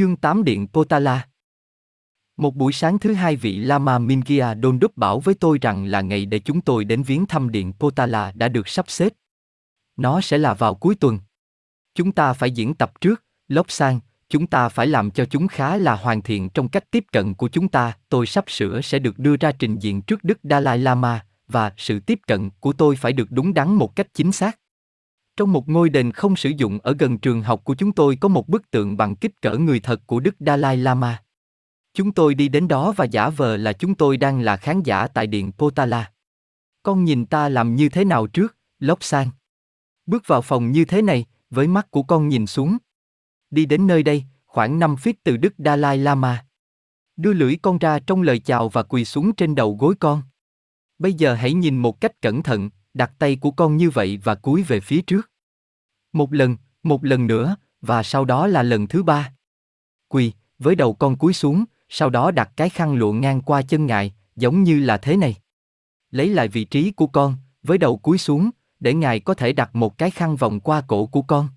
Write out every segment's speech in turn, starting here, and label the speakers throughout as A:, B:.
A: Chương 8 Điện Potala Một buổi sáng thứ hai vị Lama Mingia đôn đúc bảo với tôi rằng là ngày để chúng tôi đến viếng thăm Điện Potala đã được sắp xếp. Nó sẽ là vào cuối tuần. Chúng ta phải diễn tập trước, lốc sang, chúng ta phải làm cho chúng khá là hoàn thiện trong cách tiếp cận của chúng ta. Tôi sắp sửa sẽ được đưa ra trình diện trước Đức Dalai Lama, và sự tiếp cận của tôi phải được đúng đắn một cách chính xác. Trong một ngôi đền không sử dụng ở gần trường học của chúng tôi có một bức tượng bằng kích cỡ người thật của Đức Dalai Lama. Chúng tôi đi đến đó và giả vờ là chúng tôi đang là khán giả tại điện Potala. Con nhìn ta làm như thế nào trước, Lóc San. Bước vào phòng như thế này, với mắt của con nhìn xuống. Đi đến nơi đây, khoảng 5 feet từ Đức Dalai Lama. Đưa lưỡi con ra trong lời chào và quỳ xuống trên đầu gối con. Bây giờ hãy nhìn một cách cẩn thận, đặt tay của con như vậy và cúi về phía trước. Một lần, một lần nữa, và sau đó là lần thứ ba. Quỳ, với đầu con cúi xuống, sau đó đặt cái khăn lụa ngang qua chân ngài, giống như là thế này. Lấy lại vị trí của con, với đầu cúi xuống, để ngài có thể đặt một cái khăn vòng qua cổ của con.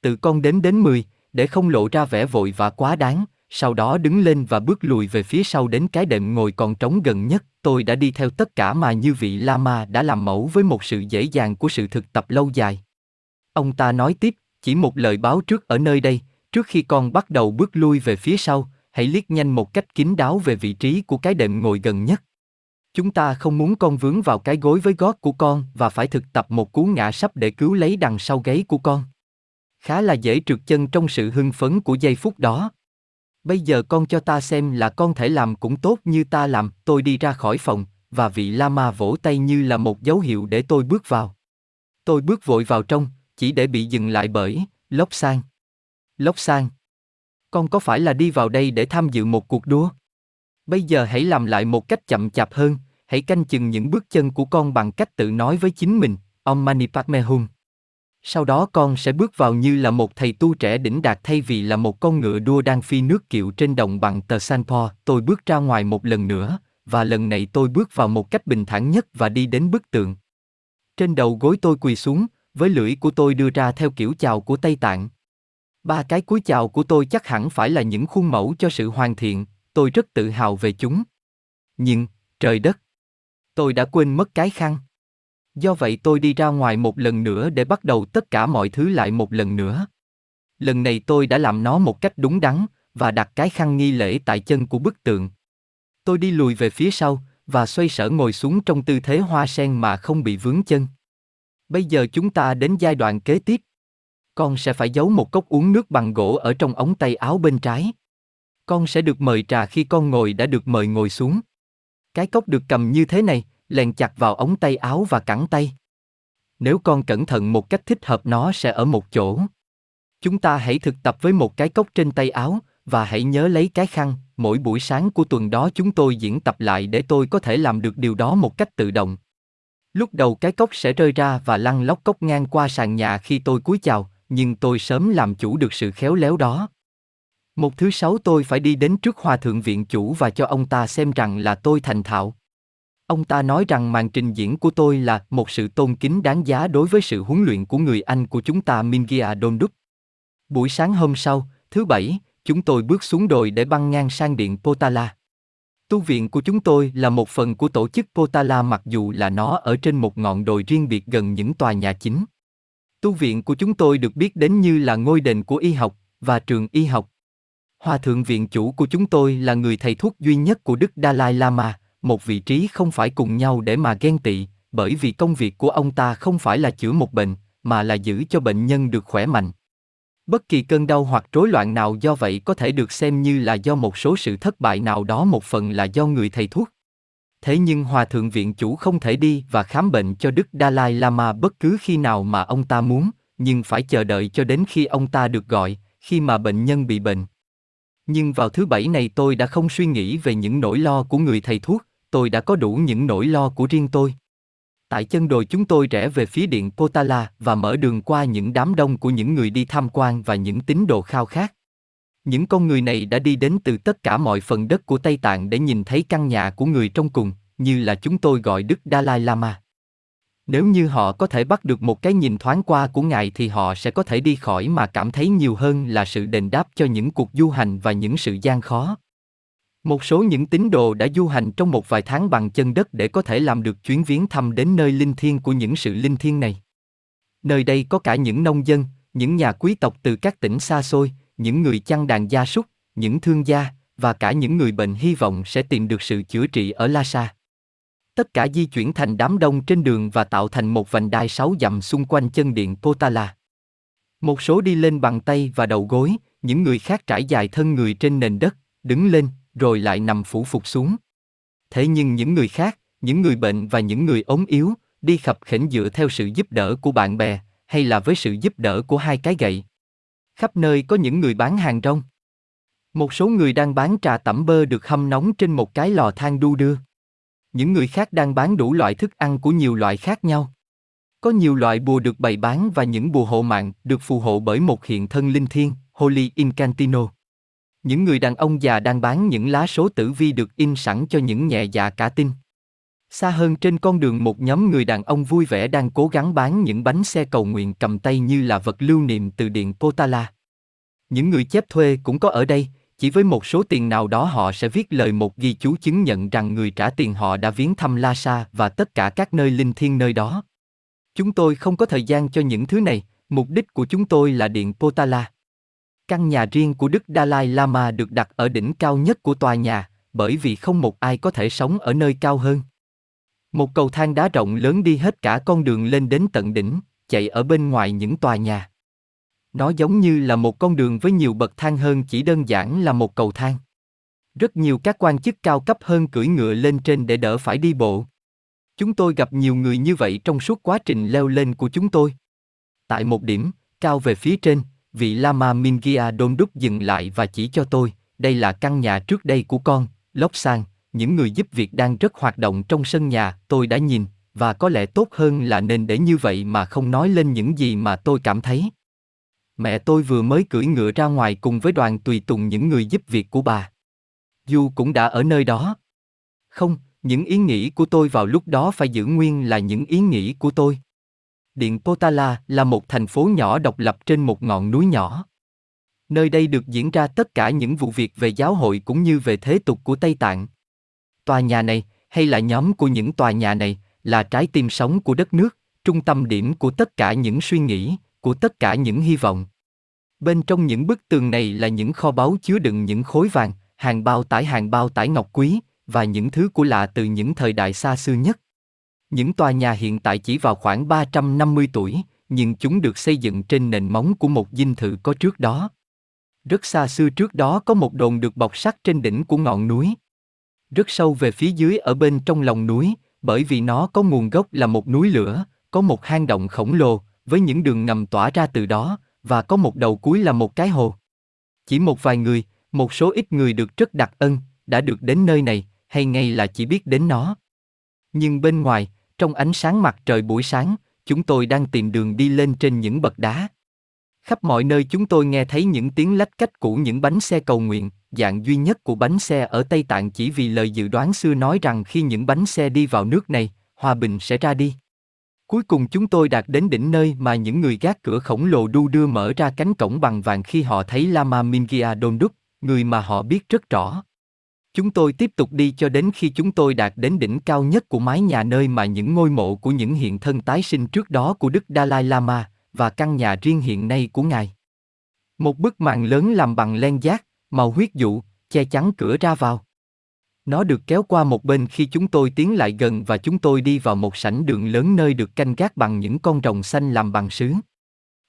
A: Tự con đếm đến 10, để không lộ ra vẻ vội và quá đáng, sau đó đứng lên và bước lùi về phía sau đến cái đệm ngồi còn trống gần nhất. Tôi đã đi theo tất cả mà như vị Lama đã làm mẫu với một sự dễ dàng của sự thực tập lâu dài. Ông ta nói tiếp, chỉ một lời báo trước ở nơi đây, trước khi con bắt đầu bước lui về phía sau, hãy liếc nhanh một cách kín đáo về vị trí của cái đệm ngồi gần nhất. Chúng ta không muốn con vướng vào cái gối với gót của con và phải thực tập một cú ngã sắp để cứu lấy đằng sau gáy của con. Khá là dễ trượt chân trong sự hưng phấn của giây phút đó. Bây giờ con cho ta xem là con thể làm cũng tốt như ta làm, tôi đi ra khỏi phòng, và vị Lama vỗ tay như là một dấu hiệu để tôi bước vào. Tôi bước vội vào trong, chỉ để bị dừng lại bởi, Lốc Sang. Lốc Sang. Con có phải là đi vào đây để tham dự một cuộc đua? Bây giờ hãy làm lại một cách chậm chạp hơn, hãy canh chừng những bước chân của con bằng cách tự nói với chính mình, Om Mani Padme Hum. Sau đó con sẽ bước vào như là một thầy tu trẻ đỉnh đạt thay vì là một con ngựa đua đang phi nước kiệu trên đồng bằng tờ Sanpo. Tôi bước ra ngoài một lần nữa, và lần này tôi bước vào một cách bình thản nhất và đi đến bức tượng. Trên đầu gối tôi quỳ xuống, với lưỡi của tôi đưa ra theo kiểu chào của Tây Tạng. Ba cái cúi chào của tôi chắc hẳn phải là những khuôn mẫu cho sự hoàn thiện, tôi rất tự hào về chúng. Nhưng, trời đất! Tôi đã quên mất cái khăn. Do vậy tôi đi ra ngoài một lần nữa để bắt đầu tất cả mọi thứ lại một lần nữa. Lần này tôi đã làm nó một cách đúng đắn, và đặt cái khăn nghi lễ tại chân của bức tượng. Tôi đi lùi về phía sau, và xoay sở ngồi xuống trong tư thế hoa sen mà không bị vướng chân. Bây giờ chúng ta đến giai đoạn kế tiếp. Con sẽ phải giấu một cốc uống nước bằng gỗ ở trong ống tay áo bên trái. Con sẽ được mời trà khi con ngồi đã được mời ngồi xuống. Cái cốc được cầm như thế này, lèn chặt vào ống tay áo và cẳng tay. Nếu con cẩn thận một cách thích hợp nó sẽ ở một chỗ. Chúng ta hãy thực tập với một cái cốc trên tay áo, và hãy nhớ lấy cái khăn, mỗi buổi sáng của tuần đó chúng tôi diễn tập lại để tôi có thể làm được điều đó một cách tự động. Lúc đầu cái cốc sẽ rơi ra và lăn lóc cốc ngang qua sàn nhà khi tôi cúi chào, nhưng tôi sớm làm chủ được sự khéo léo đó. Một thứ sáu tôi phải đi đến trước hòa thượng viện chủ và cho ông ta xem rằng là tôi thành thạo. Ông ta nói rằng màn trình diễn của tôi là một sự tôn kính đáng giá đối với sự huấn luyện của người Anh của chúng ta Mingia Donduk. Buổi sáng hôm sau, thứ bảy, chúng tôi bước xuống đồi để băng ngang sang điện Potala. Tu viện của chúng tôi là một phần của tổ chức Potala mặc dù là nó ở trên một ngọn đồi riêng biệt gần những tòa nhà chính. Tu viện của chúng tôi được biết đến như là ngôi đền của y học và trường y học. Hòa thượng viện chủ của chúng tôi là người thầy thuốc duy nhất của Đức Dalai Lama, một vị trí không phải cùng nhau để mà ghen tị, bởi vì công việc của ông ta không phải là chữa một bệnh, mà là giữ cho bệnh nhân được khỏe mạnh. Bất kỳ cơn đau hoặc rối loạn nào do vậy có thể được xem như là do một số sự thất bại nào đó một phần là do người thầy thuốc. Thế nhưng Hòa Thượng Viện Chủ không thể đi và khám bệnh cho Đức Dalai Lama bất cứ khi nào mà ông ta muốn, nhưng phải chờ đợi cho đến khi ông ta được gọi, khi mà bệnh nhân bị bệnh. Nhưng vào thứ bảy này tôi đã không suy nghĩ về những nỗi lo của người thầy thuốc, tôi đã có đủ những nỗi lo của riêng tôi. Tại chân đồi chúng tôi rẽ về phía điện Potala và mở đường qua những đám đông của những người đi tham quan và những tín đồ khao khát. Những con người này đã đi đến từ tất cả mọi phần đất của Tây Tạng để nhìn thấy căn nhà của người trong cùng, như là chúng tôi gọi Đức Dalai Lama. Nếu như họ có thể bắt được một cái nhìn thoáng qua của Ngài thì họ sẽ có thể đi khỏi mà cảm thấy nhiều hơn là sự đền đáp cho những cuộc du hành và những sự gian khó. Một số những tín đồ đã du hành trong một vài tháng bằng chân đất để có thể làm được chuyến viếng thăm đến nơi linh thiêng của những sự linh thiêng này. Nơi đây có cả những nông dân, những nhà quý tộc từ các tỉnh xa xôi, những người chăn đàn gia súc, những thương gia, và cả những người bệnh hy vọng sẽ tìm được sự chữa trị ở Lhasa. Tất cả di chuyển thành đám đông trên đường và tạo thành một vành đai sáu dặm xung quanh chân điện Potala. Một số đi lên bằng tay và đầu gối, những người khác trải dài thân người trên nền đất, đứng lên, rồi lại nằm phủ phục xuống. Thế nhưng những người khác, những người bệnh và những người ốm yếu, đi khập khểnh dựa theo sự giúp đỡ của bạn bè, hay là với sự giúp đỡ của hai cái gậy. Khắp nơi có những người bán hàng rong. Một số người đang bán trà tẩm bơ được hâm nóng trên một cái lò than đu đưa. Những người khác đang bán đủ loại thức ăn của nhiều loại khác nhau. Có nhiều loại bùa được bày bán và những bùa hộ mạng được phù hộ bởi một hiện thân linh thiêng, Holy Incantino. Những người đàn ông già đang bán những lá số tử vi được in sẵn cho những nhẹ dạ cả tin. Xa hơn trên con đường một nhóm người đàn ông vui vẻ đang cố gắng bán những bánh xe cầu nguyện cầm tay như là vật lưu niệm từ điện Potala. Những người chép thuê cũng có ở đây, chỉ với một số tiền nào đó họ sẽ viết lời một ghi chú chứng nhận rằng người trả tiền họ đã viếng thăm Lhasa và tất cả các nơi linh thiêng nơi đó. Chúng tôi không có thời gian cho những thứ này, mục đích của chúng tôi là điện Potala. Căn nhà riêng của Đức Dalai Lama được đặt ở đỉnh cao nhất của tòa nhà, bởi vì không một ai có thể sống ở nơi cao hơn. Một cầu thang đá rộng lớn đi hết cả con đường lên đến tận đỉnh, chạy ở bên ngoài những tòa nhà. Nó giống như là một con đường với nhiều bậc thang hơn chỉ đơn giản là một cầu thang. Rất nhiều các quan chức cao cấp hơn cưỡi ngựa lên trên để đỡ phải đi bộ. Chúng tôi gặp nhiều người như vậy trong suốt quá trình leo lên của chúng tôi. Tại một điểm, cao về phía trên, vị Lama Mingia đôn đúc dừng lại và chỉ cho tôi, đây là căn nhà trước đây của con, Lóc sang, những người giúp việc đang rất hoạt động trong sân nhà, tôi đã nhìn, và có lẽ tốt hơn là nên để như vậy mà không nói lên những gì mà tôi cảm thấy. Mẹ tôi vừa mới cưỡi ngựa ra ngoài cùng với đoàn tùy tùng những người giúp việc của bà. Du cũng đã ở nơi đó. Không, những ý nghĩ của tôi vào lúc đó phải giữ nguyên là những ý nghĩ của tôi. Điện Potala là một thành phố nhỏ độc lập trên một ngọn núi nhỏ. Nơi đây được diễn ra tất cả những vụ việc về giáo hội cũng như về thế tục của Tây Tạng. Tòa nhà này, hay là nhóm của những tòa nhà này, là trái tim sống của đất nước, trung tâm điểm của tất cả những suy nghĩ, của tất cả những hy vọng. Bên trong những bức tường này là những kho báu chứa đựng những khối vàng, hàng bao tải hàng bao tải ngọc quý, và những thứ của lạ từ những thời đại xa xưa nhất. Những tòa nhà hiện tại chỉ vào khoảng 350 tuổi, nhưng chúng được xây dựng trên nền móng của một dinh thự có trước đó. Rất xa xưa trước đó có một đồn được bọc sắt trên đỉnh của ngọn núi. Rất sâu về phía dưới ở bên trong lòng núi, bởi vì nó có nguồn gốc là một núi lửa, có một hang động khổng lồ, với những đường ngầm tỏa ra từ đó, và có một đầu cuối là một cái hồ. Chỉ một vài người, một số ít người được rất đặc ân, đã được đến nơi này, hay ngay là chỉ biết đến nó. Nhưng bên ngoài, trong ánh sáng mặt trời buổi sáng, chúng tôi đang tìm đường đi lên trên những bậc đá. Khắp mọi nơi chúng tôi nghe thấy những tiếng lách cách của những bánh xe cầu nguyện, dạng duy nhất của bánh xe ở Tây Tạng chỉ vì lời dự đoán xưa nói rằng khi những bánh xe đi vào nước này, hòa bình sẽ ra đi. Cuối cùng chúng tôi đạt đến đỉnh nơi mà những người gác cửa khổng lồ đu đưa mở ra cánh cổng bằng vàng khi họ thấy Lama Mingia Donduk, người mà họ biết rất rõ. Chúng tôi tiếp tục đi cho đến khi chúng tôi đạt đến đỉnh cao nhất của mái nhà nơi mà những ngôi mộ của những hiện thân tái sinh trước đó của Đức Dalai Lama và căn nhà riêng hiện nay của Ngài. Một bức màn lớn làm bằng len giác, màu huyết dụ, che chắn cửa ra vào. Nó được kéo qua một bên khi chúng tôi tiến lại gần và chúng tôi đi vào một sảnh đường lớn nơi được canh gác bằng những con rồng xanh làm bằng sứ.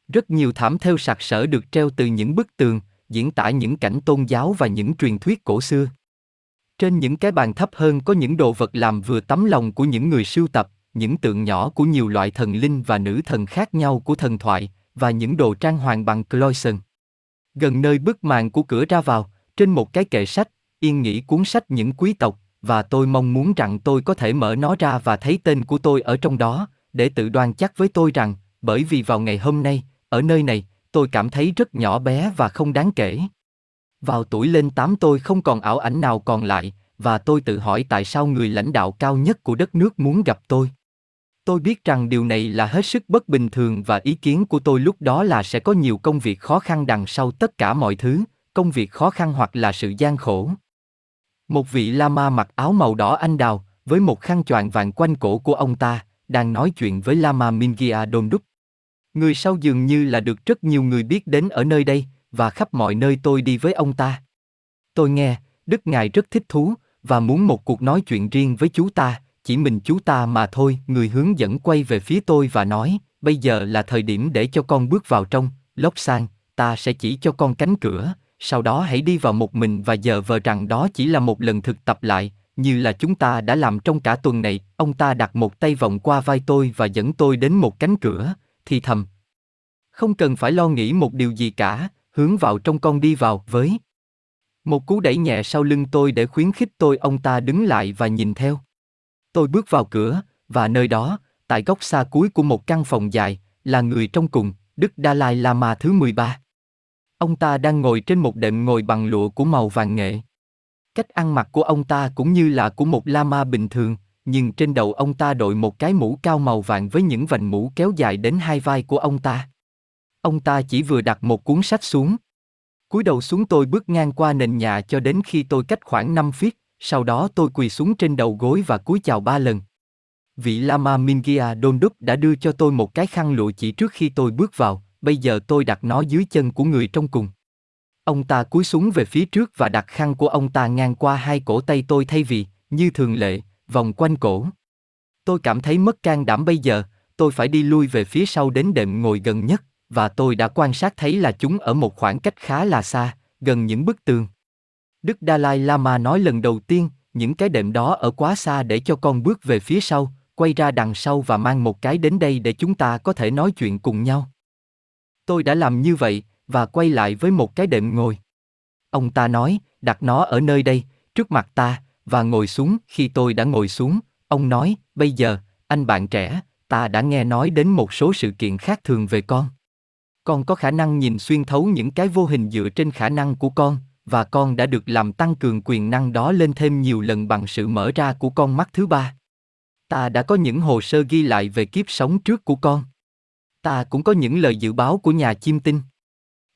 A: Rất nhiều thảm theo sặc sỡ được treo từ những bức tường, diễn tả những cảnh tôn giáo và những truyền thuyết cổ xưa. Trên những cái bàn thấp hơn có những đồ vật làm vừa tấm lòng của những người sưu tập, những tượng nhỏ của nhiều loại thần linh và nữ thần khác nhau của thần thoại, và những đồ trang hoàng bằng cloison. Gần nơi bức màn của cửa ra vào, trên một cái kệ sách, yên nghĩ cuốn sách những quý tộc, và tôi mong muốn rằng tôi có thể mở nó ra và thấy tên của tôi ở trong đó, để tự đoan chắc với tôi rằng, bởi vì vào ngày hôm nay, ở nơi này, tôi cảm thấy rất nhỏ bé và không đáng kể. Vào tuổi lên tám tôi không còn ảo ảnh nào còn lại, và tôi tự hỏi tại sao người lãnh đạo cao nhất của đất nước muốn gặp tôi. Tôi biết rằng điều này là hết sức bất bình thường và ý kiến của tôi lúc đó là sẽ có nhiều công việc khó khăn đằng sau tất cả mọi thứ, công việc khó khăn hoặc là sự gian khổ. Một vị lama mặc áo màu đỏ anh đào, với một khăn choàng vàng quanh cổ của ông ta, đang nói chuyện với lama Mingia đúc Người sau dường như là được rất nhiều người biết đến ở nơi đây, và khắp mọi nơi tôi đi với ông ta. Tôi nghe, Đức Ngài rất thích thú, và muốn một cuộc nói chuyện riêng với chú ta, chỉ mình chú ta mà thôi. Người hướng dẫn quay về phía tôi và nói, bây giờ là thời điểm để cho con bước vào trong, lóc sang, ta sẽ chỉ cho con cánh cửa, sau đó hãy đi vào một mình và giờ vờ rằng đó chỉ là một lần thực tập lại, như là chúng ta đã làm trong cả tuần này. Ông ta đặt một tay vòng qua vai tôi và dẫn tôi đến một cánh cửa, thì thầm. Không cần phải lo nghĩ một điều gì cả, hướng vào trong con đi vào với. Một cú đẩy nhẹ sau lưng tôi để khuyến khích tôi ông ta đứng lại và nhìn theo. Tôi bước vào cửa, và nơi đó, tại góc xa cuối của một căn phòng dài, là người trong cùng, Đức Dalai Lama thứ 13. Ông ta đang ngồi trên một đệm ngồi bằng lụa của màu vàng nghệ. Cách ăn mặc của ông ta cũng như là của một lama bình thường, nhưng trên đầu ông ta đội một cái mũ cao màu vàng với những vành mũ kéo dài đến hai vai của ông ta. Ông ta chỉ vừa đặt một cuốn sách xuống. cúi đầu xuống tôi bước ngang qua nền nhà cho đến khi tôi cách khoảng 5 feet, sau đó tôi quỳ xuống trên đầu gối và cúi chào ba lần. Vị Lama Mingia Đúc đã đưa cho tôi một cái khăn lụa chỉ trước khi tôi bước vào, bây giờ tôi đặt nó dưới chân của người trong cùng. Ông ta cúi xuống về phía trước và đặt khăn của ông ta ngang qua hai cổ tay tôi thay vì, như thường lệ, vòng quanh cổ. Tôi cảm thấy mất can đảm bây giờ, tôi phải đi lui về phía sau đến đệm ngồi gần nhất, và tôi đã quan sát thấy là chúng ở một khoảng cách khá là xa, gần những bức tường. Đức Dalai Lama nói lần đầu tiên, những cái đệm đó ở quá xa để cho con bước về phía sau, quay ra đằng sau và mang một cái đến đây để chúng ta có thể nói chuyện cùng nhau. Tôi đã làm như vậy, và quay lại với một cái đệm ngồi. Ông ta nói, đặt nó ở nơi đây, trước mặt ta, và ngồi xuống. Khi tôi đã ngồi xuống, ông nói, bây giờ, anh bạn trẻ, ta đã nghe nói đến một số sự kiện khác thường về con. Con có khả năng nhìn xuyên thấu những cái vô hình dựa trên khả năng của con, và con đã được làm tăng cường quyền năng đó lên thêm nhiều lần bằng sự mở ra của con mắt thứ ba. Ta đã có những hồ sơ ghi lại về kiếp sống trước của con. Ta cũng có những lời dự báo của nhà chiêm tinh.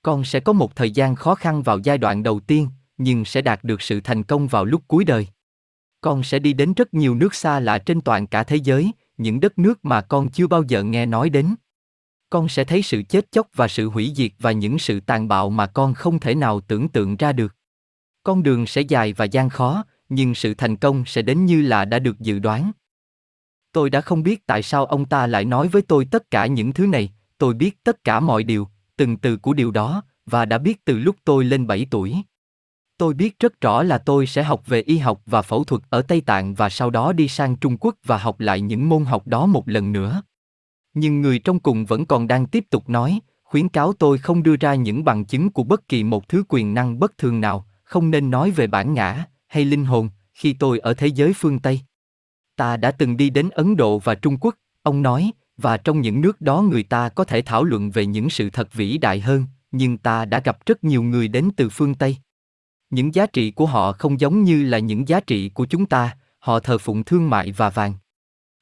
A: Con sẽ có một thời gian khó khăn vào giai đoạn đầu tiên, nhưng sẽ đạt được sự thành công vào lúc cuối đời. Con sẽ đi đến rất nhiều nước xa lạ trên toàn cả thế giới, những đất nước mà con chưa bao giờ nghe nói đến. Con sẽ thấy sự chết chóc và sự hủy diệt và những sự tàn bạo mà con không thể nào tưởng tượng ra được. Con đường sẽ dài và gian khó, nhưng sự thành công sẽ đến như là đã được dự đoán. Tôi đã không biết tại sao ông ta lại nói với tôi tất cả những thứ này, tôi biết tất cả mọi điều, từng từ của điều đó, và đã biết từ lúc tôi lên 7 tuổi. Tôi biết rất rõ là tôi sẽ học về y học và phẫu thuật ở Tây Tạng và sau đó đi sang Trung Quốc và học lại những môn học đó một lần nữa. Nhưng người trong cùng vẫn còn đang tiếp tục nói, khuyến cáo tôi không đưa ra những bằng chứng của bất kỳ một thứ quyền năng bất thường nào, không nên nói về bản ngã hay linh hồn khi tôi ở thế giới phương Tây. Ta đã từng đi đến Ấn Độ và Trung Quốc, ông nói, và trong những nước đó người ta có thể thảo luận về những sự thật vĩ đại hơn, nhưng ta đã gặp rất nhiều người đến từ phương Tây. Những giá trị của họ không giống như là những giá trị của chúng ta, họ thờ phụng thương mại và vàng.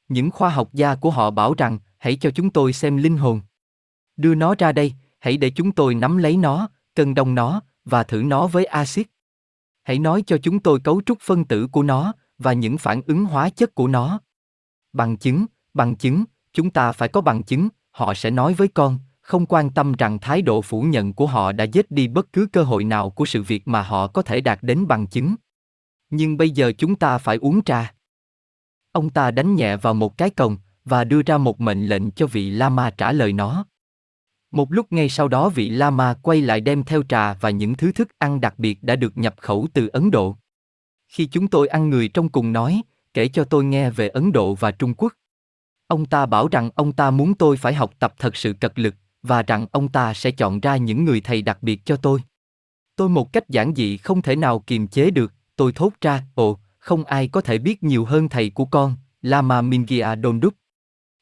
A: Những khoa học gia của họ bảo rằng, hãy cho chúng tôi xem linh hồn. Đưa nó ra đây, hãy để chúng tôi nắm lấy nó, cân đồng nó, và thử nó với axit. Hãy nói cho chúng tôi cấu trúc phân tử của nó, và những phản ứng hóa chất của nó. Bằng chứng, bằng chứng, chúng ta phải có bằng chứng, họ sẽ nói với con, không quan tâm rằng thái độ phủ nhận của họ đã giết đi bất cứ cơ hội nào của sự việc mà họ có thể đạt đến bằng chứng. Nhưng bây giờ chúng ta phải uống trà. Ông ta đánh nhẹ vào một cái cồng và đưa ra một mệnh lệnh cho vị Lama trả lời nó. Một lúc ngay sau đó vị Lama quay lại đem theo trà và những thứ thức ăn đặc biệt đã được nhập khẩu từ Ấn Độ. Khi chúng tôi ăn người trong cùng nói, kể cho tôi nghe về Ấn Độ và Trung Quốc. Ông ta bảo rằng ông ta muốn tôi phải học tập thật sự cật lực, và rằng ông ta sẽ chọn ra những người thầy đặc biệt cho tôi. Tôi một cách giản dị không thể nào kiềm chế được, tôi thốt ra, ồ, không ai có thể biết nhiều hơn thầy của con, Lama Mingia đúc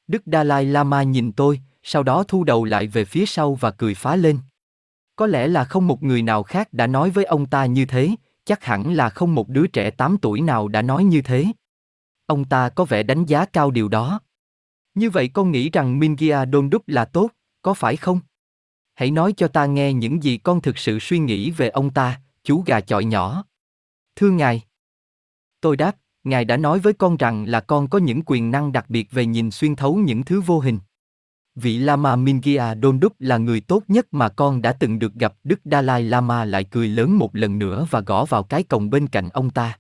A: Đức Dalai Lama nhìn tôi, sau đó thu đầu lại về phía sau và cười phá lên. Có lẽ là không một người nào khác đã nói với ông ta như thế, chắc hẳn là không một đứa trẻ 8 tuổi nào đã nói như thế. Ông ta có vẻ đánh giá cao điều đó. Như vậy con nghĩ rằng Mingia Đúc là tốt, có phải không? Hãy nói cho ta nghe những gì con thực sự suy nghĩ về ông ta, chú gà chọi nhỏ. Thưa ngài. Tôi đáp, ngài đã nói với con rằng là con có những quyền năng đặc biệt về nhìn xuyên thấu những thứ vô hình. Vị Lama Mingia Đúc là người tốt nhất mà con đã từng được gặp. Đức Dalai Lama lại cười lớn một lần nữa và gõ vào cái cổng bên cạnh ông ta.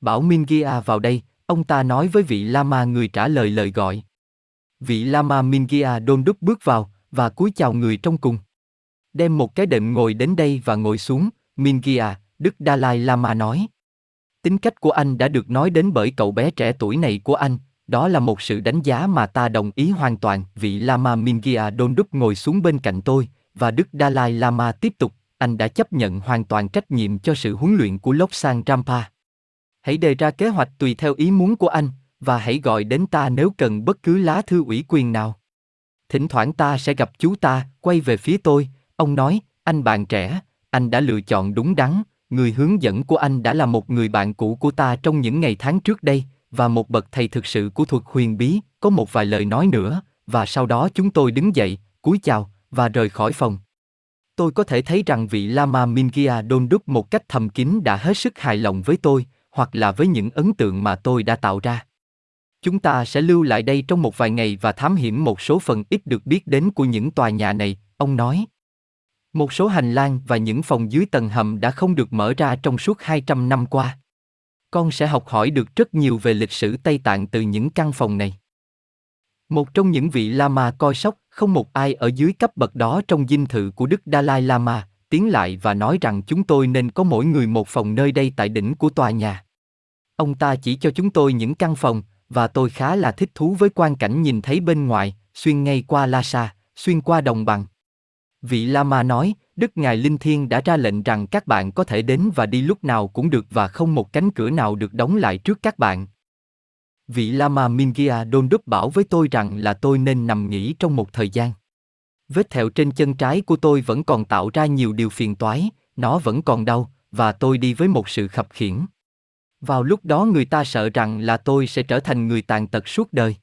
A: Bảo Mingia vào đây, ông ta nói với vị Lama người trả lời lời gọi. Vị Lama Mingia Đúc bước vào, và cúi chào người trong cùng. Đem một cái đệm ngồi đến đây và ngồi xuống, Mingia, Đức Dalai Lama nói. Tính cách của anh đã được nói đến bởi cậu bé trẻ tuổi này của anh, đó là một sự đánh giá mà ta đồng ý hoàn toàn. Vị Lama Mingia đúc ngồi xuống bên cạnh tôi, và Đức Dalai Lama tiếp tục, anh đã chấp nhận hoàn toàn trách nhiệm cho sự huấn luyện của Lobsang Rampa. Hãy đề ra kế hoạch tùy theo ý muốn của anh, và hãy gọi đến ta nếu cần bất cứ lá thư ủy quyền nào. Thỉnh thoảng ta sẽ gặp chú ta, quay về phía tôi, ông nói, anh bạn trẻ, anh đã lựa chọn đúng đắn, người hướng dẫn của anh đã là một người bạn cũ của ta trong những ngày tháng trước đây, và một bậc thầy thực sự của thuật huyền bí, có một vài lời nói nữa, và sau đó chúng tôi đứng dậy, cúi chào, và rời khỏi phòng. Tôi có thể thấy rằng vị Lama Mingia Dondup một cách thầm kín đã hết sức hài lòng với tôi, hoặc là với những ấn tượng mà tôi đã tạo ra. Chúng ta sẽ lưu lại đây trong một vài ngày và thám hiểm một số phần ít được biết đến của những tòa nhà này, ông nói. Một số hành lang và những phòng dưới tầng hầm đã không được mở ra trong suốt 200 năm qua. Con sẽ học hỏi được rất nhiều về lịch sử Tây Tạng từ những căn phòng này. Một trong những vị Lama coi sóc, không một ai ở dưới cấp bậc đó trong dinh thự của Đức Dalai Lama, tiến lại và nói rằng chúng tôi nên có mỗi người một phòng nơi đây tại đỉnh của tòa nhà. Ông ta chỉ cho chúng tôi những căn phòng, và tôi khá là thích thú với quan cảnh nhìn thấy bên ngoài, xuyên ngay qua Lhasa, xuyên qua đồng bằng. Vị Lama nói, Đức Ngài Linh Thiên đã ra lệnh rằng các bạn có thể đến và đi lúc nào cũng được và không một cánh cửa nào được đóng lại trước các bạn. Vị Lama Mingia đúc bảo với tôi rằng là tôi nên nằm nghỉ trong một thời gian. Vết thẹo trên chân trái của tôi vẫn còn tạo ra nhiều điều phiền toái, nó vẫn còn đau, và tôi đi với một sự khập khiễng. Vào lúc đó người ta sợ rằng là tôi sẽ trở thành người tàn tật suốt đời.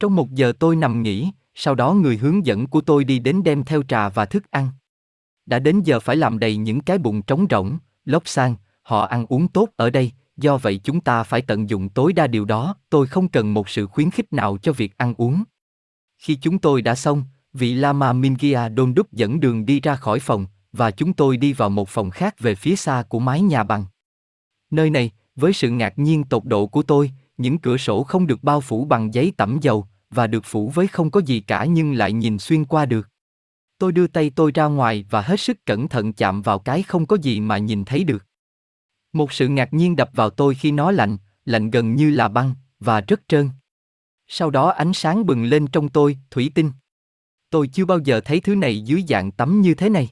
A: Trong một giờ tôi nằm nghỉ, sau đó người hướng dẫn của tôi đi đến đem theo trà và thức ăn. Đã đến giờ phải làm đầy những cái bụng trống rỗng, lóc sang, họ ăn uống tốt ở đây, do vậy chúng ta phải tận dụng tối đa điều đó, tôi không cần một sự khuyến khích nào cho việc ăn uống. Khi chúng tôi đã xong, vị Lama Mingia đúc dẫn đường đi ra khỏi phòng, và chúng tôi đi vào một phòng khác về phía xa của mái nhà bằng. Nơi này, với sự ngạc nhiên tột độ của tôi, những cửa sổ không được bao phủ bằng giấy tẩm dầu, và được phủ với không có gì cả nhưng lại nhìn xuyên qua được. Tôi đưa tay tôi ra ngoài và hết sức cẩn thận chạm vào cái không có gì mà nhìn thấy được. Một sự ngạc nhiên đập vào tôi khi nó lạnh, lạnh gần như là băng, và rất trơn. Sau đó ánh sáng bừng lên trong tôi, thủy tinh. Tôi chưa bao giờ thấy thứ này dưới dạng tắm như thế này.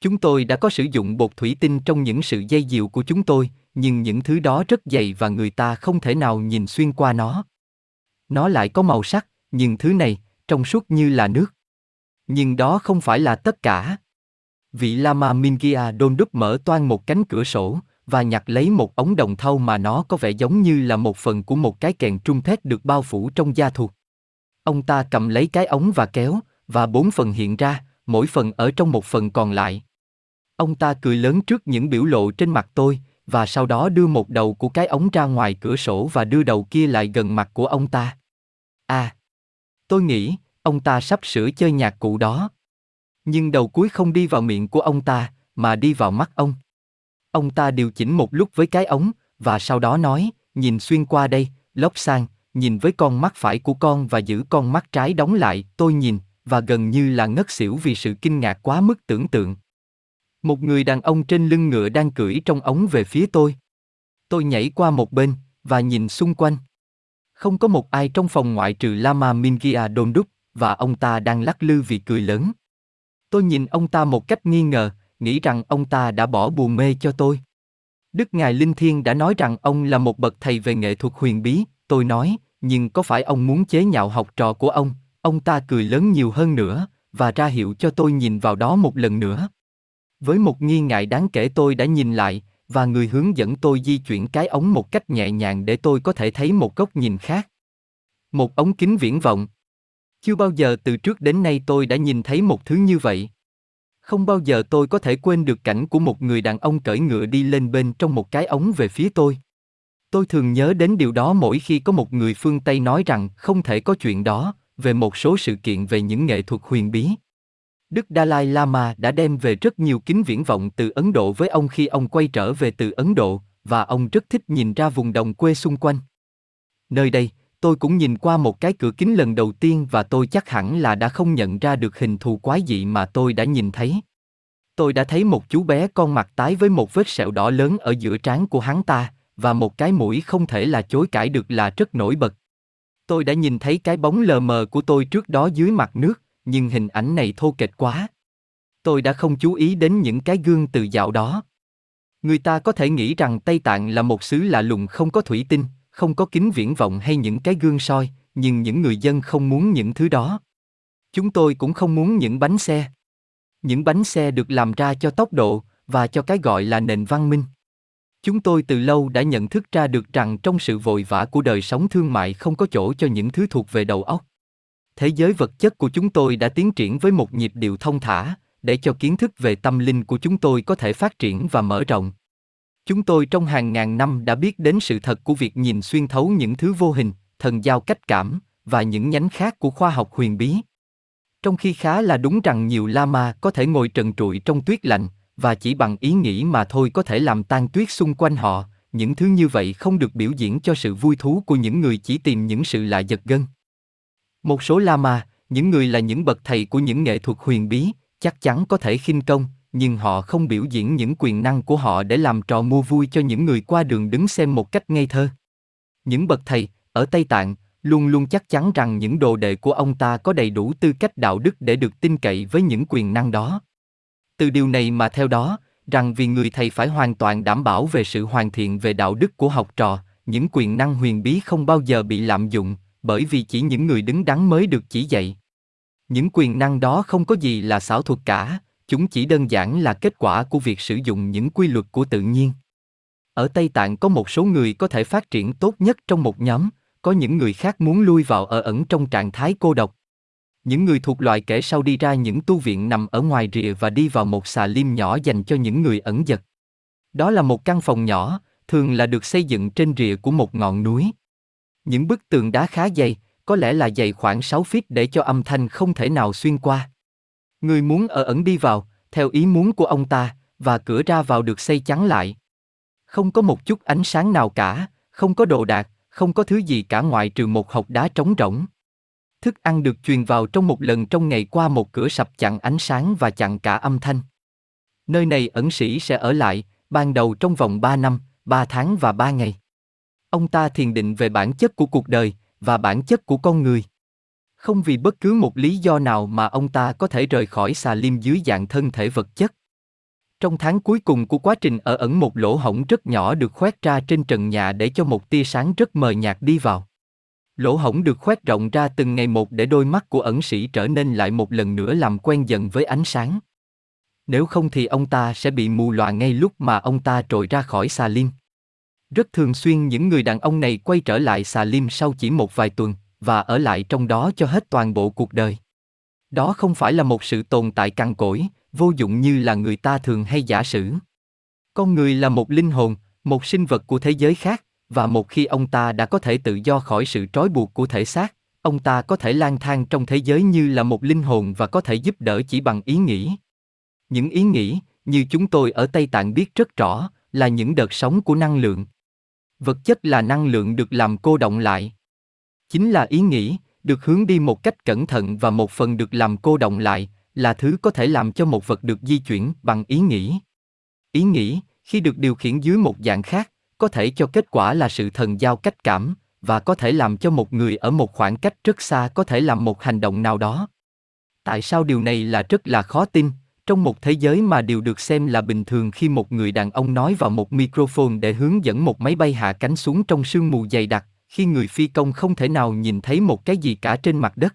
A: Chúng tôi đã có sử dụng bột thủy tinh trong những sự dây dịu của chúng tôi, nhưng những thứ đó rất dày và người ta không thể nào nhìn xuyên qua nó. Nó lại có màu sắc, nhưng thứ này, trong suốt như là nước. Nhưng đó không phải là tất cả. Vị Lama Mingia Dondup mở toan một cánh cửa sổ, và nhặt lấy một ống đồng thau mà nó có vẻ giống như là một phần của một cái kèn trung thét được bao phủ trong da thuộc. Ông ta cầm lấy cái ống và kéo, và bốn phần hiện ra, mỗi phần ở trong một phần còn lại. Ông ta cười lớn trước những biểu lộ trên mặt tôi, và sau đó đưa một đầu của cái ống ra ngoài cửa sổ và đưa đầu kia lại gần mặt của ông ta. À, tôi nghĩ, ông ta sắp sửa chơi nhạc cụ đó. Nhưng đầu cuối không đi vào miệng của ông ta, mà đi vào mắt ông. Ông ta điều chỉnh một lúc với cái ống, và sau đó nói, nhìn xuyên qua đây, lóc sang, nhìn với con mắt phải của con và giữ con mắt trái đóng lại, tôi nhìn, và gần như là ngất xỉu vì sự kinh ngạc quá mức tưởng tượng. Một người đàn ông trên lưng ngựa đang cưỡi trong ống về phía tôi. Tôi nhảy qua một bên, và nhìn xung quanh. Không có một ai trong phòng ngoại trừ Lama Mingia Dondup, và ông ta đang lắc lư vì cười lớn. Tôi nhìn ông ta một cách nghi ngờ, nghĩ rằng ông ta đã bỏ buồn mê cho tôi. Đức Ngài Linh Thiên đã nói rằng ông là một bậc thầy về nghệ thuật huyền bí, tôi nói, nhưng có phải ông muốn chế nhạo học trò của ông? Ông ta cười lớn nhiều hơn nữa, và ra hiệu cho tôi nhìn vào đó một lần nữa. Với một nghi ngại đáng kể tôi đã nhìn lại, và người hướng dẫn tôi di chuyển cái ống một cách nhẹ nhàng để tôi có thể thấy một góc nhìn khác. Một ống kính viễn vọng. Chưa bao giờ từ trước đến nay tôi đã nhìn thấy một thứ như vậy. Không bao giờ tôi có thể quên được cảnh của một người đàn ông cởi ngựa đi lên bên trong một cái ống về phía tôi. Tôi thường nhớ đến điều đó mỗi khi có một người phương Tây nói rằng không thể có chuyện đó, về một số sự kiện về những nghệ thuật huyền bí. Đức Dalai Lama đã đem về rất nhiều kính viễn vọng từ Ấn Độ với ông khi ông quay trở về từ Ấn Độ, và ông rất thích nhìn ra vùng đồng quê xung quanh. Nơi đây, tôi cũng nhìn qua một cái cửa kính lần đầu tiên và tôi chắc hẳn là đã không nhận ra được hình thù quái dị mà tôi đã nhìn thấy. Tôi đã thấy một chú bé con mặt tái với một vết sẹo đỏ lớn ở giữa trán của hắn ta, và một cái mũi không thể là chối cãi được là rất nổi bật. Tôi đã nhìn thấy cái bóng lờ mờ của tôi trước đó dưới mặt nước, nhưng hình ảnh này thô kệch quá. Tôi đã không chú ý đến những cái gương từ dạo đó. Người ta có thể nghĩ rằng Tây Tạng là một xứ lạ lùng không có thủy tinh, không có kính viễn vọng hay những cái gương soi, nhưng những người dân không muốn những thứ đó. Chúng tôi cũng không muốn những bánh xe. Những bánh xe được làm ra cho tốc độ và cho cái gọi là nền văn minh. Chúng tôi từ lâu đã nhận thức ra được rằng trong sự vội vã của đời sống thương mại không có chỗ cho những thứ thuộc về đầu óc. Thế giới vật chất của chúng tôi đã tiến triển với một nhịp điệu thông thả, để cho kiến thức về tâm linh của chúng tôi có thể phát triển và mở rộng. Chúng tôi trong hàng ngàn năm đã biết đến sự thật của việc nhìn xuyên thấu những thứ vô hình, thần giao cách cảm và những nhánh khác của khoa học huyền bí. Trong khi khá là đúng rằng nhiều lama có thể ngồi trần trụi trong tuyết lạnh và chỉ bằng ý nghĩ mà thôi có thể làm tan tuyết xung quanh họ, những thứ như vậy không được biểu diễn cho sự vui thú của những người chỉ tìm những sự lạ giật gân. Một số lama, những người là những bậc thầy của những nghệ thuật huyền bí, chắc chắn có thể khinh công, nhưng họ không biểu diễn những quyền năng của họ để làm trò mua vui cho những người qua đường đứng xem một cách ngây thơ. Những bậc thầy, ở Tây Tạng, luôn luôn chắc chắn rằng những đồ đệ của ông ta có đầy đủ tư cách đạo đức để được tin cậy với những quyền năng đó. Từ điều này mà theo đó, rằng vì người thầy phải hoàn toàn đảm bảo về sự hoàn thiện về đạo đức của học trò, những quyền năng huyền bí không bao giờ bị lạm dụng, bởi vì chỉ những người đứng đắn mới được chỉ dạy. Những quyền năng đó không có gì là xảo thuật cả, chúng chỉ đơn giản là kết quả của việc sử dụng những quy luật của tự nhiên. Ở Tây Tạng có một số người có thể phát triển tốt nhất trong một nhóm, có những người khác muốn lui vào ở ẩn trong trạng thái cô độc. Những người thuộc loại kể sau đi ra những tu viện nằm ở ngoài rìa và đi vào một xà lim nhỏ dành cho những người ẩn giật. Đó là một căn phòng nhỏ, thường là được xây dựng trên rìa của một ngọn núi. Những bức tường đá khá dày, có lẽ là dày khoảng 6 feet để cho âm thanh không thể nào xuyên qua. Người muốn ở ẩn đi vào, theo ý muốn của ông ta, và cửa ra vào được xây chắn lại. Không có một chút ánh sáng nào cả, không có đồ đạc, không có thứ gì cả ngoại trừ một hộc đá trống rỗng. Thức ăn được truyền vào trong một lần trong ngày qua một cửa sập chặn ánh sáng và chặn cả âm thanh. Nơi này ẩn sĩ sẽ ở lại, ban đầu trong vòng 3 năm, 3 tháng và 3 ngày. Ông ta thiền định về bản chất của cuộc đời và bản chất của con người. Không vì bất cứ một lý do nào mà ông ta có thể rời khỏi xà lim dưới dạng thân thể vật chất. Trong tháng cuối cùng của quá trình ở ẩn một lỗ hổng rất nhỏ được khoét ra trên trần nhà để cho một tia sáng rất mờ nhạt đi vào. Lỗ hổng được khoét rộng ra từng ngày một để đôi mắt của ẩn sĩ trở nên lại một lần nữa làm quen dần với ánh sáng. Nếu không thì ông ta sẽ bị mù loà ngay lúc mà ông ta trồi ra khỏi xà lim. Rất thường xuyên những người đàn ông này quay trở lại xà lim sau chỉ một vài tuần, và ở lại trong đó cho hết toàn bộ cuộc đời. Đó không phải là một sự tồn tại cằn cỗi, vô dụng như là người ta thường hay giả sử. Con người là một linh hồn, một sinh vật của thế giới khác, và một khi ông ta đã có thể tự do khỏi sự trói buộc của thể xác, ông ta có thể lang thang trong thế giới như là một linh hồn và có thể giúp đỡ chỉ bằng ý nghĩ. Những ý nghĩ, như chúng tôi ở Tây Tạng biết rất rõ, là những đợt sóng của năng lượng. Vật chất là năng lượng được làm cô động lại. Chính là ý nghĩ, được hướng đi một cách cẩn thận và một phần được làm cô động lại, là thứ có thể làm cho một vật được di chuyển bằng ý nghĩ. Ý nghĩ, khi được điều khiển dưới một dạng khác, có thể cho kết quả là sự thần giao cách cảm, và có thể làm cho một người ở một khoảng cách rất xa có thể làm một hành động nào đó. Tại sao điều này là rất là khó tin, trong một thế giới mà điều được xem là bình thường khi một người đàn ông nói vào một microphone để hướng dẫn một máy bay hạ cánh xuống trong sương mù dày đặc, khi người phi công không thể nào nhìn thấy một cái gì cả trên mặt đất.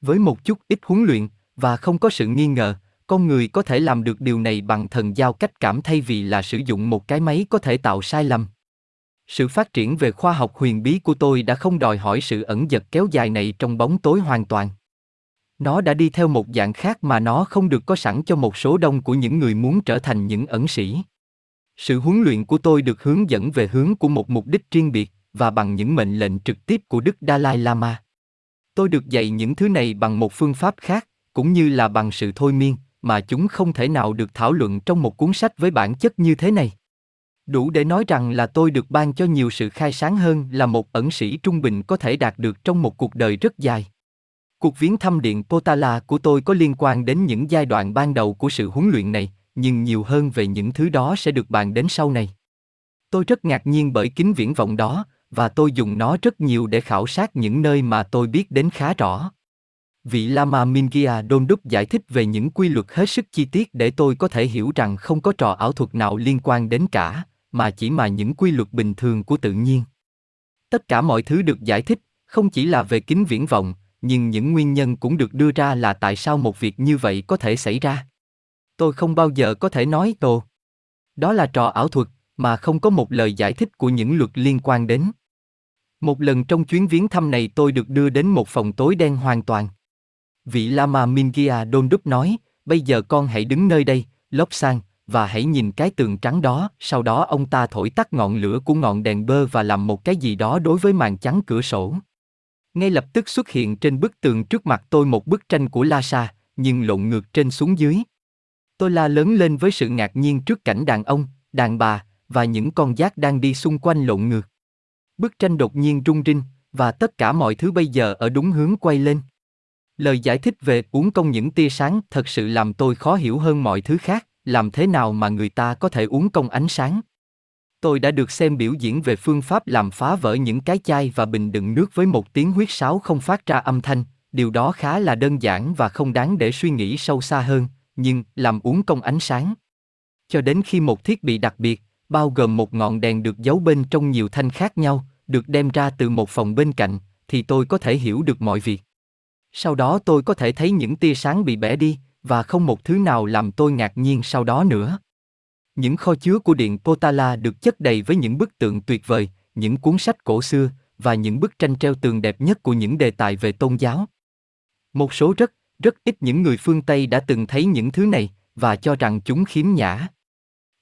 A: Với một chút ít huấn luyện, và không có sự nghi ngờ, con người có thể làm được điều này bằng thần giao cách cảm thay vì là sử dụng một cái máy có thể tạo sai lầm. Sự phát triển về khoa học huyền bí của tôi đã không đòi hỏi sự ẩn dật kéo dài này trong bóng tối hoàn toàn. Nó đã đi theo một dạng khác mà nó không được có sẵn cho một số đông của những người muốn trở thành những ẩn sĩ. Sự huấn luyện của tôi được hướng dẫn về hướng của một mục đích riêng biệt và bằng những mệnh lệnh trực tiếp của Đức Dalai Lama. Tôi được dạy những thứ này bằng một phương pháp khác, cũng như là bằng sự thôi miên, mà chúng không thể nào được thảo luận trong một cuốn sách với bản chất như thế này. Đủ để nói rằng là tôi được ban cho nhiều sự khai sáng hơn là một ẩn sĩ trung bình có thể đạt được trong một cuộc đời rất dài. Cuộc viếng thăm điện Potala của tôi có liên quan đến những giai đoạn ban đầu của sự huấn luyện này, nhưng nhiều hơn về những thứ đó sẽ được bàn đến sau này. Tôi rất ngạc nhiên bởi kính viễn vọng đó, và tôi dùng nó rất nhiều để khảo sát những nơi mà tôi biết đến khá rõ. Vị Lama Mingia đôn đúc giải thích về những quy luật hết sức chi tiết để tôi có thể hiểu rằng không có trò ảo thuật nào liên quan đến cả, mà chỉ mà những quy luật bình thường của tự nhiên. Tất cả mọi thứ được giải thích, không chỉ là về kính viễn vọng, nhưng những nguyên nhân cũng được đưa ra là tại sao một việc như vậy có thể xảy ra. Tôi không bao giờ có thể nói tồ Đó là trò ảo thuật, mà không có một lời giải thích của những luật liên quan đến. Một lần trong chuyến viếng thăm này tôi được đưa đến một phòng tối đen hoàn toàn. Vị Lama mingia đôn đúc nói, bây giờ con hãy đứng nơi đây, lốp sang, và hãy nhìn cái tường trắng đó, sau đó ông ta thổi tắt ngọn lửa của ngọn đèn bơ và làm một cái gì đó đối với màn chắn cửa sổ. Ngay lập tức xuất hiện trên bức tường trước mặt tôi một bức tranh của Lhasa, nhưng lộn ngược trên xuống dưới. Tôi la lớn lên với sự ngạc nhiên trước cảnh đàn ông, đàn bà, và những con giác đang đi xung quanh lộn ngược. Bức tranh đột nhiên rung rinh, và tất cả mọi thứ bây giờ ở đúng hướng quay lên. Lời giải thích về uống công những tia sáng thật sự làm tôi khó hiểu hơn mọi thứ khác, làm thế nào mà người ta có thể uống công ánh sáng. Tôi đã được xem biểu diễn về phương pháp làm phá vỡ những cái chai và bình đựng nước với một tiếng huyết sáo không phát ra âm thanh, điều đó khá là đơn giản và không đáng để suy nghĩ sâu xa hơn, nhưng làm uống công ánh sáng. Cho đến khi một thiết bị đặc biệt, bao gồm một ngọn đèn được giấu bên trong nhiều thanh khác nhau, được đem ra từ một phòng bên cạnh, thì tôi có thể hiểu được mọi việc. Sau đó tôi có thể thấy những tia sáng bị bẻ đi, và không một thứ nào làm tôi ngạc nhiên sau đó nữa. Những kho chứa của điện Potala được chất đầy với những bức tượng tuyệt vời, những cuốn sách cổ xưa và những bức tranh treo tường đẹp nhất của những đề tài về tôn giáo. Một số rất, rất ít những người phương Tây đã từng thấy những thứ này và cho rằng chúng khiếm nhã.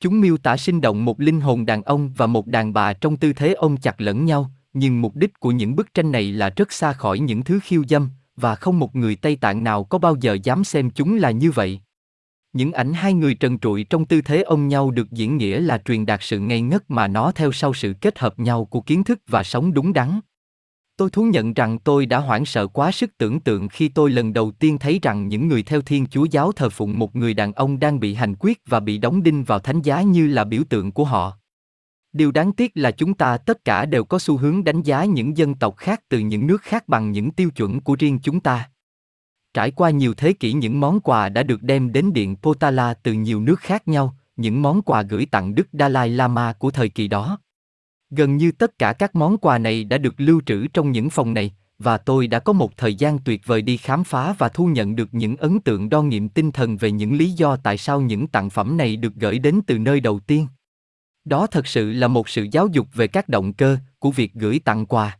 A: Chúng miêu tả sinh động một linh hồn đàn ông và một đàn bà trong tư thế ôm chặt lẫn nhau, nhưng mục đích của những bức tranh này là rất xa khỏi những thứ khiêu dâm, và không một người Tây Tạng nào có bao giờ dám xem chúng là như vậy. Những ảnh hai người trần trụi trong tư thế ôm nhau được diễn nghĩa là truyền đạt sự ngây ngất mà nó theo sau sự kết hợp nhau của kiến thức và sống đúng đắn. Tôi thú nhận rằng tôi đã hoảng sợ quá sức tưởng tượng khi tôi lần đầu tiên thấy rằng những người theo Thiên Chúa giáo thờ phụng một người đàn ông đang bị hành quyết và bị đóng đinh vào thánh giá như là biểu tượng của họ. Điều đáng tiếc là chúng ta tất cả đều có xu hướng đánh giá những dân tộc khác từ những nước khác bằng những tiêu chuẩn của riêng chúng ta. Trải qua nhiều thế kỷ những món quà đã được đem đến điện Potala từ nhiều nước khác nhau, những món quà gửi tặng Đức Dalai Lama của thời kỳ đó. Gần như tất cả các món quà này đã được lưu trữ trong những phòng này, và tôi đã có một thời gian tuyệt vời đi khám phá và thu nhận được những ấn tượng đo nghiệm tinh thần về những lý do tại sao những tặng phẩm này được gửi đến từ nơi đầu tiên. Đó thật sự là một sự giáo dục về các động cơ của việc gửi tặng quà.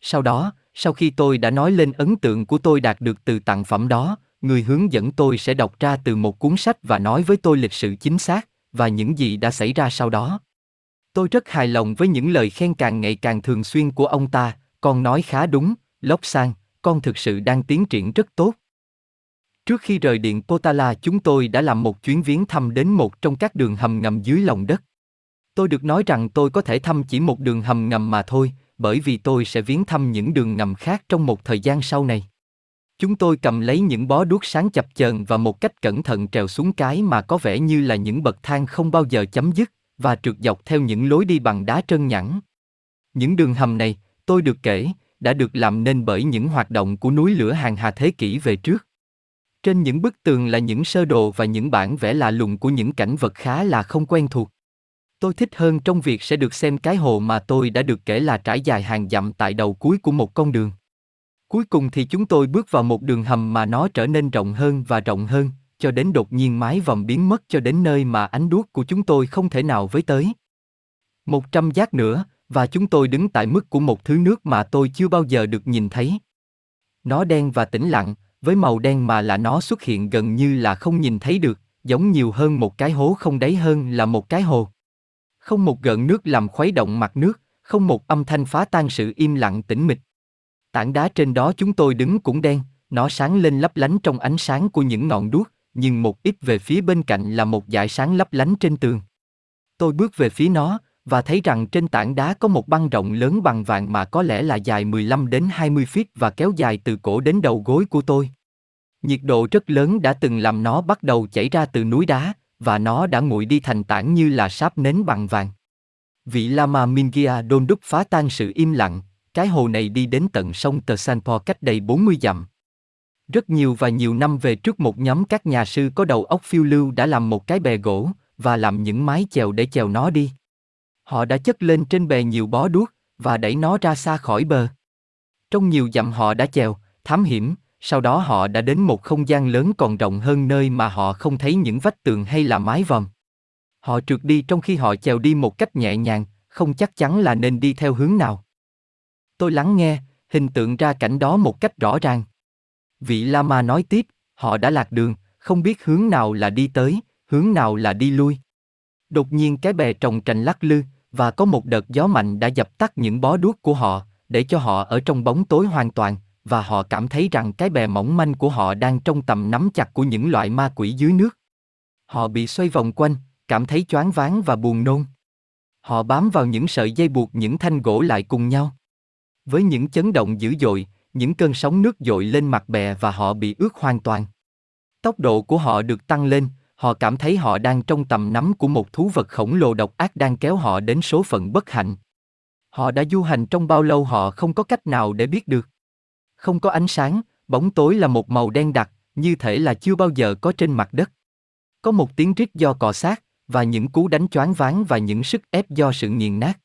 A: Sau đó, sau khi tôi đã nói lên ấn tượng của tôi đạt được từ tặng phẩm đó, người hướng dẫn tôi sẽ đọc ra từ một cuốn sách và nói với tôi lịch sử chính xác và những gì đã xảy ra sau đó. Tôi rất hài lòng với những lời khen càng ngày càng thường xuyên của ông ta, con nói khá đúng, lóc Sang, con thực sự đang tiến triển rất tốt. Trước khi rời điện Potala chúng tôi đã làm một chuyến viếng thăm đến một trong các đường hầm ngầm dưới lòng đất. Tôi được nói rằng tôi có thể thăm chỉ một đường hầm ngầm mà thôi, bởi vì tôi sẽ viếng thăm những đường ngầm khác trong một thời gian sau này. Chúng tôi cầm lấy những bó đuốc sáng chập chờn và một cách cẩn thận trèo xuống cái mà có vẻ như là những bậc thang không bao giờ chấm dứt, và trượt dọc theo những lối đi bằng đá trơn nhẵn. Những đường hầm này, tôi được kể, đã được làm nên bởi những hoạt động của núi lửa hàng hà thế kỷ về trước. Trên những bức tường là những sơ đồ và những bản vẽ lạ lùng của những cảnh vật khá là không quen thuộc. Tôi thích hơn trong việc sẽ được xem cái hồ mà tôi đã được kể là trải dài hàng dặm tại đầu cuối của một con đường. Cuối cùng thì chúng tôi bước vào một đường hầm mà nó trở nên rộng hơn và rộng hơn, cho đến đột nhiên mái vòng biến mất cho đến nơi mà ánh đuốc của chúng tôi không thể nào với tới. Một trăm giác nữa, Và chúng tôi đứng tại mức của một thứ nước mà tôi chưa bao giờ được nhìn thấy. Nó đen và tĩnh lặng, với màu đen mà là nó xuất hiện gần như là không nhìn thấy được, giống nhiều hơn một cái hố không đáy hơn là một cái hồ. Không một gợn nước làm khuấy động mặt nước, không một âm thanh phá tan sự im lặng tĩnh mịch. Tảng đá trên đó chúng tôi đứng cũng đen, nó sáng lên lấp lánh trong ánh sáng của những ngọn đuốc, nhưng một ít về phía bên cạnh là một dải sáng lấp lánh trên tường. Tôi bước về phía nó, và thấy rằng trên tảng đá có một băng rộng lớn bằng vàng mà có lẽ là dài 15 đến 20 feet và kéo dài từ cổ đến đầu gối của tôi. Nhiệt độ rất lớn đã từng làm nó bắt đầu chảy ra từ núi đá, và nó đã nguội đi thành tảng như là sáp nến bằng vàng. Vị Lama Mingia đôn đúc phá tan sự im lặng, cái hồ này đi đến tận sông Tờ Sanpo cách đây 40 dặm. Rất nhiều và nhiều năm về trước một nhóm các nhà sư có đầu óc phiêu lưu đã làm một cái bè gỗ, và làm những mái chèo để chèo nó đi. Họ đã chất lên trên bè nhiều bó đuốc, và đẩy nó ra xa khỏi bờ. Trong nhiều dặm họ đã chèo, thám hiểm, sau đó họ đã đến một không gian lớn còn rộng hơn nơi mà họ không thấy những vách tường hay là mái vòm. Họ trượt đi trong khi họ chèo đi một cách nhẹ nhàng, không chắc chắn là nên đi theo hướng nào. Tôi lắng nghe, hình tượng ra cảnh đó một cách rõ ràng. Vị Lama nói tiếp, họ đã lạc đường, không biết hướng nào là đi tới, hướng nào là đi lui. Đột nhiên cái bè trồng trành lắc lư, và có một đợt gió mạnh đã dập tắt những bó đuốc của họ, để cho họ ở trong bóng tối hoàn toàn, và họ cảm thấy rằng cái bè mỏng manh của họ đang trong tầm nắm chặt của những loại ma quỷ dưới nước. Họ bị xoay vòng quanh, cảm thấy choáng váng và buồn nôn. Họ bám vào những sợi dây buộc những thanh gỗ lại cùng nhau. Với những chấn động dữ dội, những cơn sóng nước dội lên mặt bè và họ bị ướt hoàn toàn. Tốc độ của họ được tăng lên, họ cảm thấy họ đang trong tầm nắm của một thú vật khổng lồ độc ác đang kéo họ đến số phận bất hạnh. Họ đã du hành trong bao lâu họ không có cách nào để biết được. Không có ánh sáng, bóng tối là một màu đen đặc, như thể là chưa bao giờ có trên mặt đất. Có một tiếng rít do cọ sát, và những cú đánh choáng váng và những sức ép do sự nghiền nát.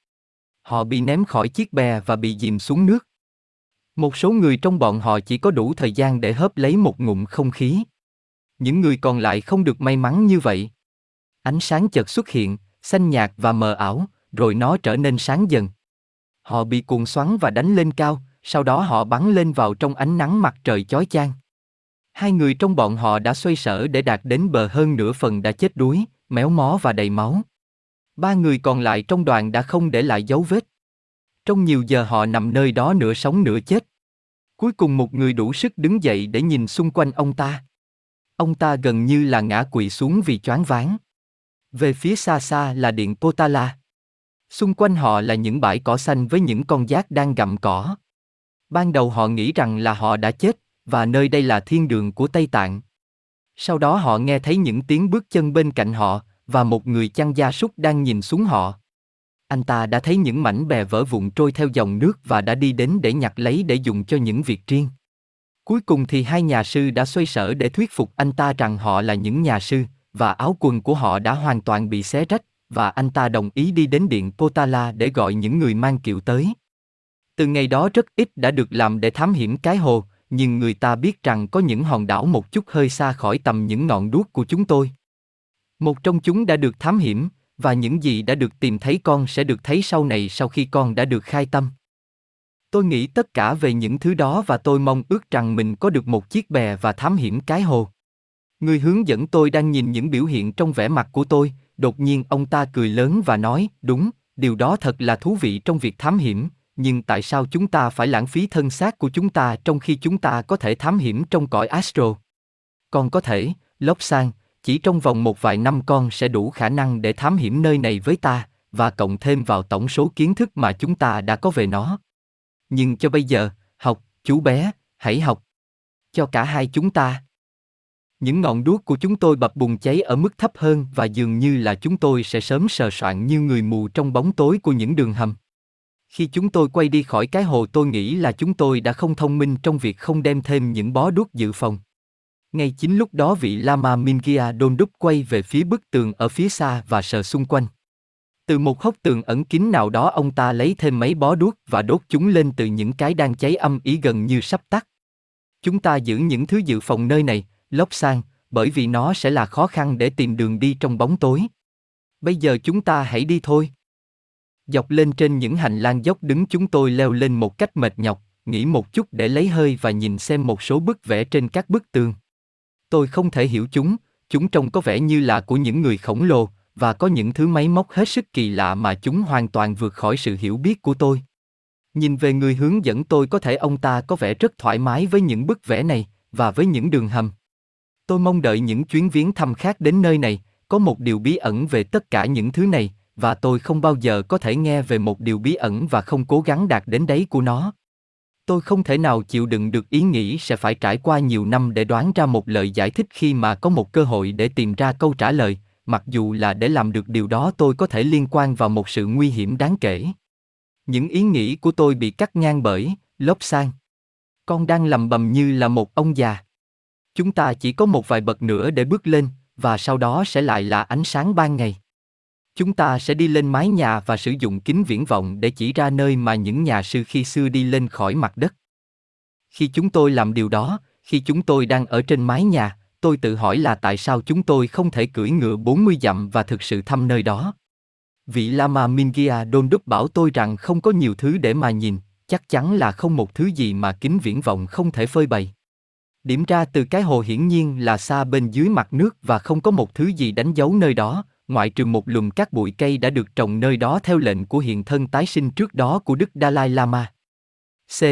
A: Họ bị ném khỏi chiếc bè và bị dìm xuống nước. Một số người trong bọn họ chỉ có đủ thời gian để hớp lấy một ngụm không khí. Những người còn lại không được may mắn như vậy. Ánh sáng chợt xuất hiện, xanh nhạt và mờ ảo, rồi nó trở nên sáng dần. Họ bị cuồng xoắn và đánh lên cao, sau đó họ bắn lên vào trong ánh nắng mặt trời chói chang. Hai người trong bọn họ đã xoay sở để đạt đến bờ hơn nửa phần đã chết đuối, méo mó và đầy máu. Ba người còn lại trong đoàn đã không để lại dấu vết. Trong nhiều giờ họ nằm nơi đó nửa sống nửa chết. Cuối cùng một người đủ sức đứng dậy để nhìn xung quanh ông ta. Ông ta gần như là ngã quỵ xuống vì choáng váng. Về phía xa xa là điện Potala. Xung quanh họ là những bãi cỏ xanh với những con giác đang gặm cỏ. Ban đầu họ nghĩ rằng là họ đã chết, và nơi đây là thiên đường của Tây Tạng. Sau đó họ nghe thấy những tiếng bước chân bên cạnh họ, và một người chăn gia súc đang nhìn xuống họ. Anh ta đã thấy những mảnh bè vỡ vụn trôi theo dòng nước và đã đi đến để nhặt lấy để dùng cho những việc riêng. Cuối cùng thì hai nhà sư đã xoay sở để thuyết phục anh ta rằng họ là những nhà sư, và áo quần của họ đã hoàn toàn bị xé rách, và anh ta đồng ý đi đến điện Potala để gọi những người mang kiệu tới. Từ ngày đó rất ít đã được làm để thám hiểm cái hồ, nhưng người ta biết rằng có những hòn đảo một chút hơi xa khỏi tầm những ngọn đuốc của chúng tôi. Một trong chúng đã được thám hiểm, và những gì đã được tìm thấy con sẽ được thấy sau này sau khi con đã được khai tâm. Tôi nghĩ tất cả về những thứ đó và tôi mong ước rằng mình có được một chiếc bè và thám hiểm cái hồ. Người hướng dẫn tôi đang nhìn những biểu hiện trong vẻ mặt của tôi, đột nhiên ông ta cười lớn và nói, đúng, điều đó thật là thú vị trong việc thám hiểm, nhưng tại sao chúng ta phải lãng phí thân xác của chúng ta trong khi chúng ta có thể thám hiểm trong cõi astro? Còn có thể, lốc sang, chỉ trong vòng một vài năm con sẽ đủ khả năng để thám hiểm nơi này với ta, và cộng thêm vào tổng số kiến thức mà chúng ta đã có về nó. Nhưng cho bây giờ, học, chú bé, hãy học. Cho cả hai chúng ta. Những ngọn đuốc của chúng tôi bập bùng cháy ở mức thấp hơn và dường như là chúng tôi sẽ sớm sờ soạn như người mù trong bóng tối của những đường hầm. Khi chúng tôi quay đi khỏi cái hồ tôi nghĩ là chúng tôi đã không thông minh trong việc không đem thêm những bó đuốc dự phòng. Ngay chính lúc đó vị Lama Mingia đôn đúc quay về phía bức tường ở phía xa và sờ xung quanh. Từ một hốc tường ẩn kín nào đó ông ta lấy thêm mấy bó đuốc và đốt chúng lên từ những cái đang cháy âm ý gần như sắp tắt. Chúng ta giữ những thứ dự phòng nơi này, lóc sang, bởi vì nó sẽ là khó khăn để tìm đường đi trong bóng tối. Bây giờ chúng ta hãy đi thôi. Dọc lên trên những hành lang dốc đứng chúng tôi leo lên một cách mệt nhọc, nghỉ một chút để lấy hơi và nhìn xem một số bức vẽ trên các bức tường. Tôi không thể hiểu chúng, chúng trông có vẻ như là của những người khổng lồ, và có những thứ máy móc hết sức kỳ lạ mà chúng hoàn toàn vượt khỏi sự hiểu biết của tôi. Nhìn về người hướng dẫn tôi có thể ông ta có vẻ rất thoải mái với những bức vẽ này, và với những đường hầm. Tôi mong đợi những chuyến viếng thăm khác đến nơi này, có một điều bí ẩn về tất cả những thứ này, và tôi không bao giờ có thể nghe về một điều bí ẩn và không cố gắng đạt đến đấy của nó. Tôi không thể nào chịu đựng được ý nghĩ sẽ phải trải qua nhiều năm để đoán ra một lời giải thích khi mà có một cơ hội để tìm ra câu trả lời, mặc dù là để làm được điều đó tôi có thể liên quan vào một sự nguy hiểm đáng kể. Những ý nghĩ của tôi bị cắt ngang bởi, lốp sang. Con đang lầm bầm như là một ông già. Chúng ta chỉ có một vài bậc nữa để bước lên, và sau đó sẽ lại là ánh sáng ban ngày. Chúng ta sẽ đi lên mái nhà và sử dụng kính viễn vọng để chỉ ra nơi mà những nhà sư khi xưa đi lên khỏi mặt đất. Khi chúng tôi làm điều đó, khi chúng tôi đang ở trên mái nhà, tôi tự hỏi là tại sao chúng tôi không thể cưỡi ngựa 40 dặm và thực sự thăm nơi đó. Vị Lama Mingia Đôn Đúc bảo tôi rằng không có nhiều thứ để mà nhìn, chắc chắn là không một thứ gì mà kính viễn vọng không thể phơi bày. Điểm ra từ cái hồ hiển nhiên là xa bên dưới mặt nước và không có một thứ gì đánh dấu nơi đó, ngoại trừ một lùm các bụi cây đã được trồng nơi đó theo lệnh của hiện thân tái sinh trước đó của Đức Dalai Lama. C.